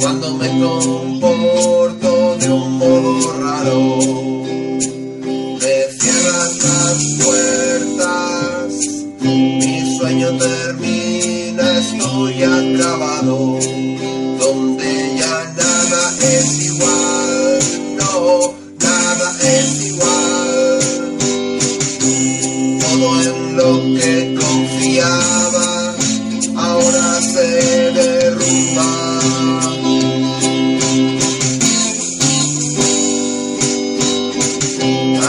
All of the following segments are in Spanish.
cuando me comporto de un modo raro. Me cierras las puertas, mi sueño termina, estoy acabado. Donde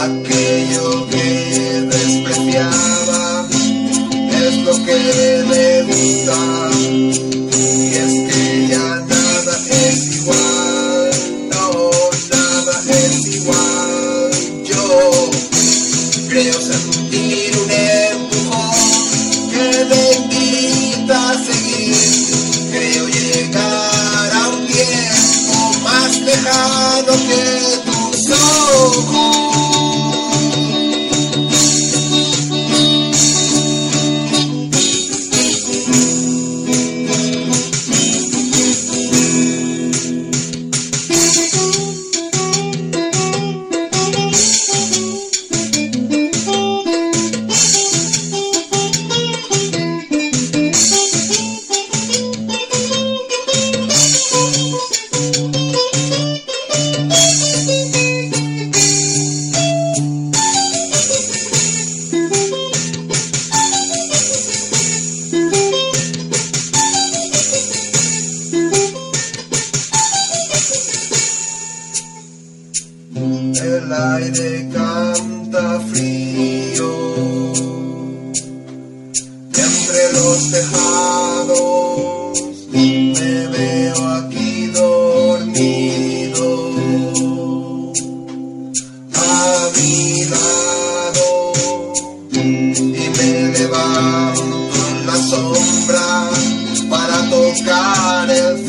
Aquello que despreciaba es lo que me gusta. Y es que ya nada es igual, no, nada es igual. El aire canta frío me levanto en la sombra para tocar el